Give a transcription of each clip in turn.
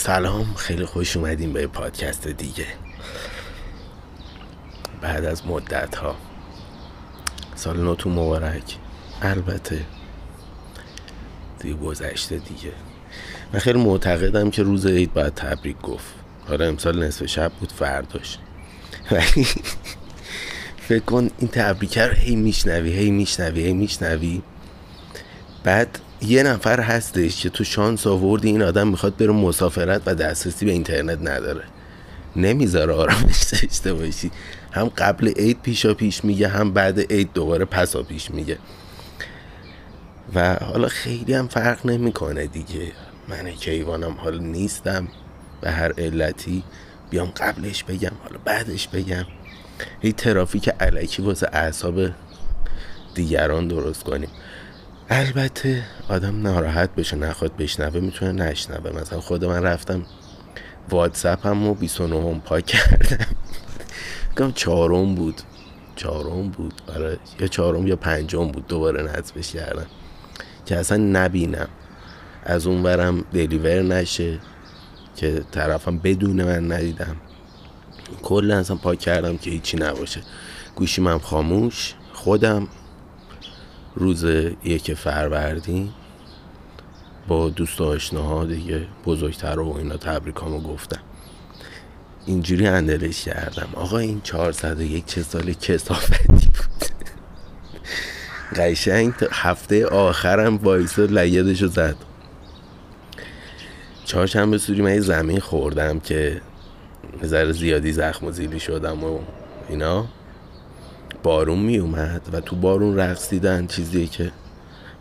سلام خیلی خوش اومدیم به پادکست دیگه. بعد از مدت ها سال نوتون مبارک. البته دیگه گذشته دیگه. من خیلی معتقدم که روز عید باید تبریک گفت. حالا امسال نصف شب بود فرداش. ولی فکر کن این تبریکه رو هی میشنوی هی میشنوی هی میشنوی. بعد یه نفر هستش که تو شانس آوردی این آدم می‌خواد بره مسافرت و دسترسی به اینترنت نداره. نمی‌ذاره آرامش داشته باشی. هم قبل عید پیشا پیش میگه هم بعد عید دوباره پسا پیش میگه. و حالا خیلی هم فرق نمی‌کنه دیگه. من کیوانم حالا نیستم. به هر علتی بیام قبلش بگم حالا بعدش بگم. هی ترافیک علکی واسه اعصاب دیگران درست کنیم. البته آدم ناراحت بشه نخواد بشنوه می‌تونه نشنوه. مثلا خود من رفتم واتساپ هم و 29 هم پاک کردم. کم چهارم بود. چهارم بود. آره یا چهارم یا پنجم بود. دوباره نصبش کردم. که اصلا نبینم. از اون برم دلیور نشه. که طرفم بدون من ندیدم. کلا اصلا پاک کردم که هیچی نباشه. گوشیم هم خاموش. خودم روز یک فروردین با دوست آشناها دیگه بزرگتر و اینا تبریکامو گفتم. اینجوری اندلش کردم. آقا این 401 چه سال کسافتی بود. قشنگ هفته آخرم وایسا لیدشو زد. چهارشنبه سوری من زمین خوردم که ذره زیادی زخم و زیلی شدم و اینا. بارون می اومد و تو بارون رقص دیدن چیزی که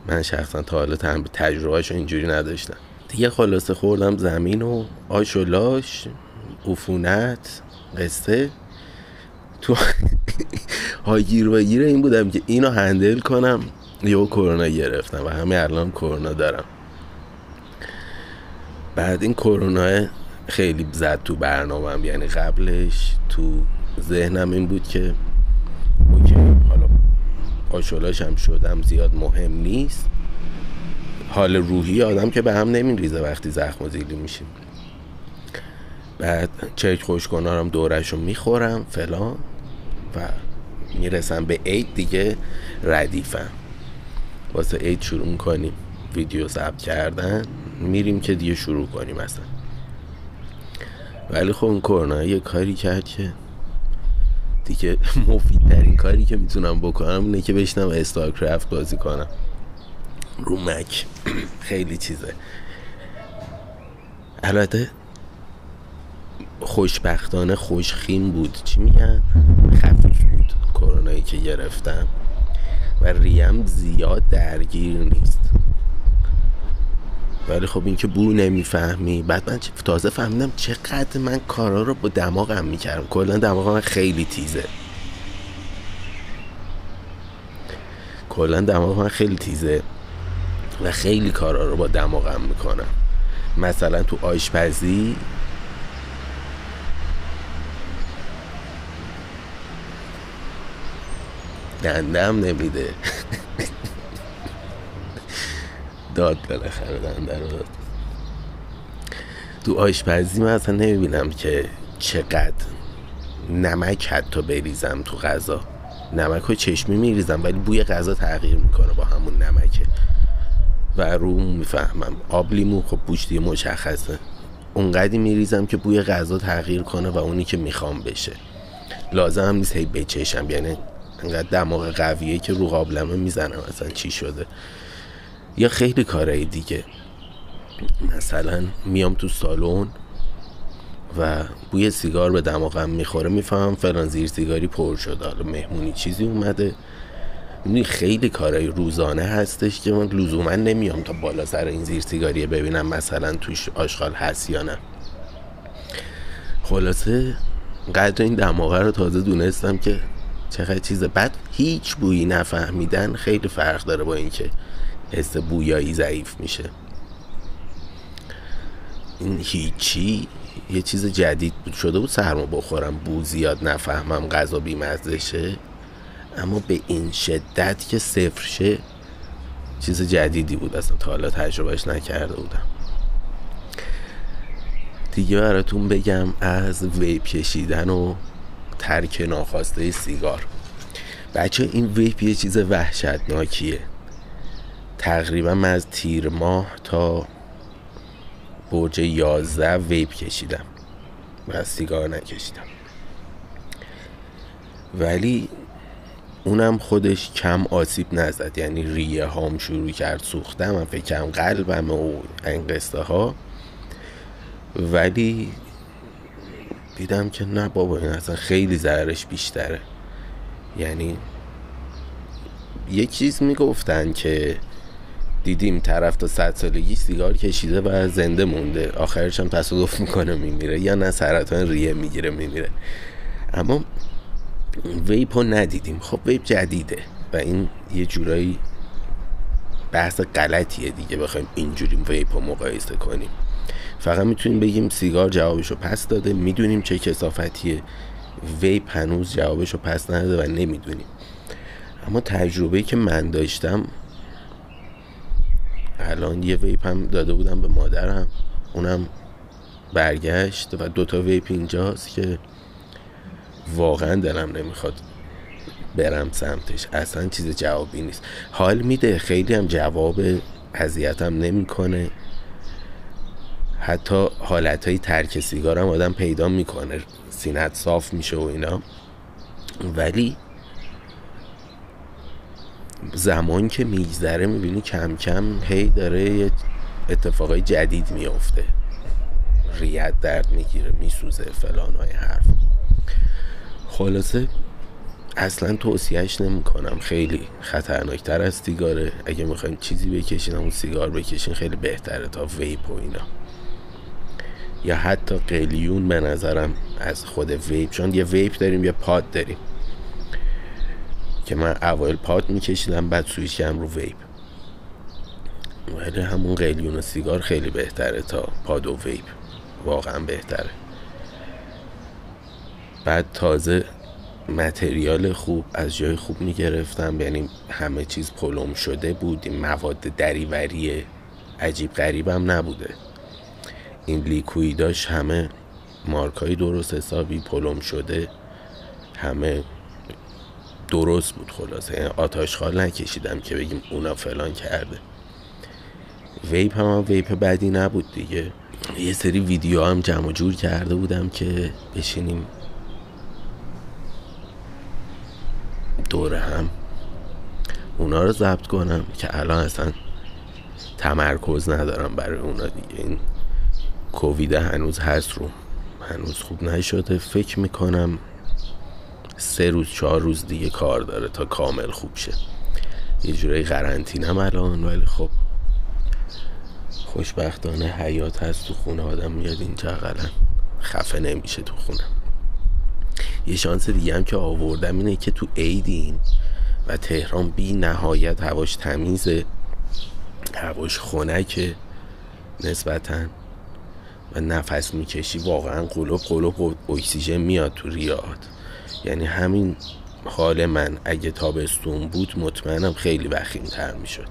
من شخصا تا حالا تجربهش اینجوری نداشتم. دیگه خلاصه خوردم زمین و آش و لاش عفونت قصه. تو هاگیر و گیر این بودم که اینو هندل کنم یهو کرونا گرفتم و همه الان کرونا دارم. بعد این کرونا خیلی زد تو برنامهم یعنی قبلش تو ذهنم این بود که آشولاش هم شدم زیاد مهم نیست. حال روحی آدم که به هم نمیریزه وقتی زخم و زیلی میشیم. بعد چرک خوشگنارم دورش رو می‌خورم فلان و می‌رسم به عید دیگه ردیفم. واسه عید شروع می‌کنیم. ویدیو ضبط کردن. میریم که دیگه شروع کنیم اصلا. ولی خب این کرونا یه کاری کرد که دیگه مفیدترین کاری که می‌تونم بکنم اینه که بشنم استارکرافت بازی کنم. رو مک. خیلی چیزه. البته خوشبختانه خوشخیم بود. چی میگن؟ خفیف بود کرونایی که گرفتم و ریم زیاد درگیر نیست. ولی خب این که بو نمی‌فهمی. بعد من تازه فهمیدم چقدر من کارا رو با دماغم می‌کردم. کلا دماغ من خیلی تیزه. کلا دماغ من خیلی تیزه و خیلی کارا رو با دماغم می‌کنم. مثلا تو آشپزی دندم نمیده. داد بالاخره رو داد تو آشپزی من اصلا نمی‌بینم که چقدر نمک حتی بریزم تو غذا. نمک رو چشمی میریزم ولی بوی غذا تغییر می‌کنه با همون نمکه و رو می‌فهمم. آب لیمو خب بوشتی مشخصه. اونقدی میریزم که بوی غذا تغییر کنه و اونی که می‌خوام بشه. لازم هم نیست هی بچشم یعنی انقدر دماغ قویه که رو قابلمه می‌زنم اصلا چی شده. یا خیلی کارهای دیگه. مثلا میام تو سالن و بوی سیگار به دماغم می‌خوره می‌فهمم فلان زیر سیگاری پر شده. حالا مهمونی چیزی اومده. می‌دونی خیلی کارهای روزانه هستش که من لزوما نمیام تا بالا سر این زیر سیگاریه ببینم مثلا توش آشغال هست یا نه. خلاصه قدر این دماغه رو تازه دونستم که چقدر چیزه بعد هیچ بویی نفهمیدن خیلی فرق داره با اینکه حس بویایی ضعیف میشه. این هیچی یه چیز جدید بود. شده بود سرما بخورم بو زیاد نفهمم غذا بیمزدشه اما به این شدت که صفر شه چیز جدیدی بود. اصلا تا حالا تجربهش نکرده بودم. دیگه براتون بگم از vape کشیدن و ترک ناخواسته سیگار. بچه این vape یه چیز وحشتناکیه. تقریبا من از تیر ماه تا برج یازده vape کشیدم و سیگار نکشیدم. ولی اونم خودش کم آسیب نزد یعنی ریه هام شروع کرد سوختم من فکرم قلبم و این قصه ها. ولی دیدم که نه بابا این اصلا خیلی ضررش بیشتره. یعنی یه چیز می‌گفتن که دیدیم طرف تا صد سالگی سیگار کشیده و زنده مونده. آخرش هم تصادف می‌کنه میمیره. یا نه سرطان ریه می‌گیره میمیره. اما ویپ رو ندیدیم. خب ویپ جدیده و این یه جورایی بحث غلطیه دیگه. بخوایم اینجوری vape رو مقایسه کنیم. فقط می‌تونیم بگیم سیگار جوابشو پس داده. می‌دونیم چه کثافتیه. vape هنوز جوابشو پس نداده و نمی‌دونیم. اما تجربه که من داشتم الان یه vape هم داده بودم به مادرم. اونم برگشت و دوتا vape اینجاست که واقعا دلم نمی‌خواد برم سمتش. اصلا چیز جوابی نیست. حال میده. خیلی هم جواب اذیتم نمی‌کنه. حتی حالت های ترک سیگارم آدم پیدا می‌کنه. سینت صاف میشه و اینا. ولی زمان که میگذره می‌بینی کم کم هی داره یه اتفاقای جدید میافته. ریه‌ت درد می‌گیره میسوزه فلان های حرف. خلاصه اصلا توصیهش نمی‌کنم. خیلی خطرناکتر از سیگاره. اگه می‌خوایم چیزی بکشین اون سیگار بکشین خیلی بهتره تا vape و اینا. یا حتی قلیون به نظرم از خود vape چون یه vape داریم یه pod داریم. که من اول pod میکشیدم بعد سویش کردم رو vape. ولی همون قلیون و سیگار خیلی بهتره تا پاد و ویپ. واقعا بهتره. بعد تازه متریال خوب از جای خوب می‌گرفتم یعنی همه چیز پلم شده بود. این مواد دریوری عجیب غریبم نبوده. این لیکویداش همه مارکای درست حسابی پلم شده همه درست بود خلاصه. یعنی آتاش خال نکشیدم که بگیم اونا فلان کرده. ویپ هم, هم ویپ بدی نبود دیگه. یه سری ویدیو هم جمع جور کرده بودم که بشینیم دور هم اونا رو ضبط کنم که الان اصلا تمرکز ندارم برای اونا دیگه. این کووید هنوز هست رو. هنوز خوب نشده. فکر می‌کنم سه روز چهار روز دیگه کار داره تا کامل خوب شه. یه جورایی هم الان ولی خب خوشبختانه حیات هست تو خونه آدم میاد اینجا اقلا خفه نمیشه تو خونه. یه شانس دیگه هم که آوردم اینه که تو عیدین و تهران بی نهایت هواش تمیزه. هواش خنکه نسبتا. و نفس می‌کشی واقعا قلوب قلوب اکسیژن میاد تو ریات یعنی همین حال من اگه تابستون بود مطمئنم خیلی وخیم تر می‌شد.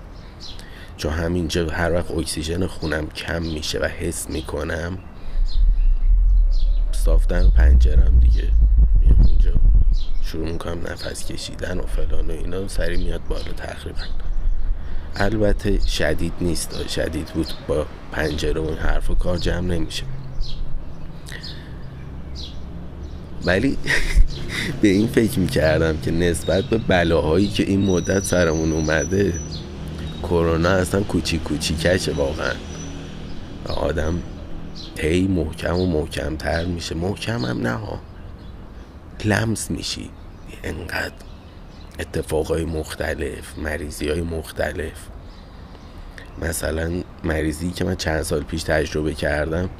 چون همینجا هر وقت اکسیژن خونم کم میشه و حس می‌کنم صافتن پنجرم دیگه. اونجا شروع می‌کنم نفس کشیدن و فلان و اینا سری میاد بالا تقریبا. البته شدید نیست شدید بود با پنجره و این حرف و کار جمع نمیشه. ولی به این فکر می‌کردم که نسبت به بلاهایی که این مدت سرمون اومده کرونا اصلا کوچیک کوچیکشه واقعا. آدم هی محکم و محکمتر میشه. محکم هم نه ها. لمس میشی. انقدر اتفاقای مختلف مریضی های مختلف. مثلا مریضی که من چند سال پیش تجربه کردم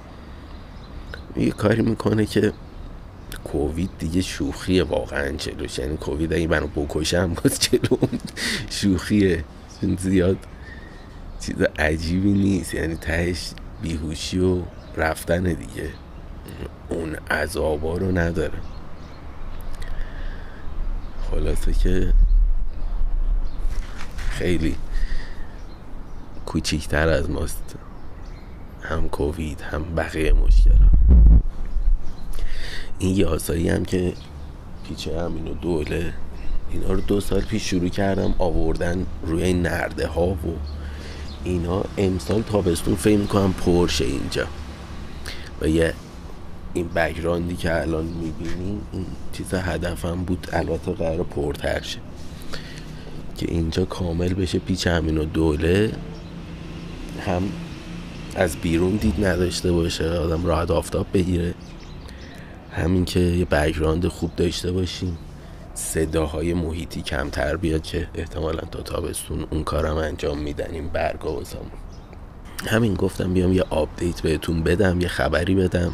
یه کاری می‌کنه که کووید دیگه شوخیه واقعا جلوش یعنی کووید اگه منو بکشم باز جلو شوخیه زیاد چیز عجیبی نیست. یعنی تهش بیهوشی و رفتن دیگه. اون عذابا رو نداره. خلاصه که خیلی کوچیکتر از ماست. هم کووید هم بقیه مشکلات. این یاسایی هم که پیچه همین و دوله. اینا رو دو سال پیش شروع کردم آوردن روی نرده ها و اینا. امسال تابستون فکر می‌کنم پرشه اینجا. و یه این بگراندی که الان می‌بینی این چیز هدفم بود البته قرار پرتر شه. که اینجا کامل بشه پیچ همین دوله. هم از بیرون دید نداشته باشه آدم راحت آفتاب بگیره. همین که یه background خوب داشته باشیم. صداهای محیطی کمتر بیاد که احتمالا تا تابستون اون کارم انجام میدن این برگا همین گفتم بیام یه update بهتون بدم یه خبری بدم.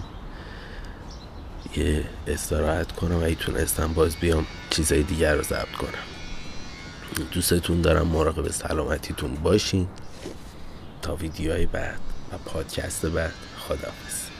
یه استراحت کنم و تونستم باز بیام چیزای دیگر رو ضبط کنم. دوستتون دارم مراقب سلامتیتون باشین. تا ویدیوهای بعد و پادکست بعد خداحافظ.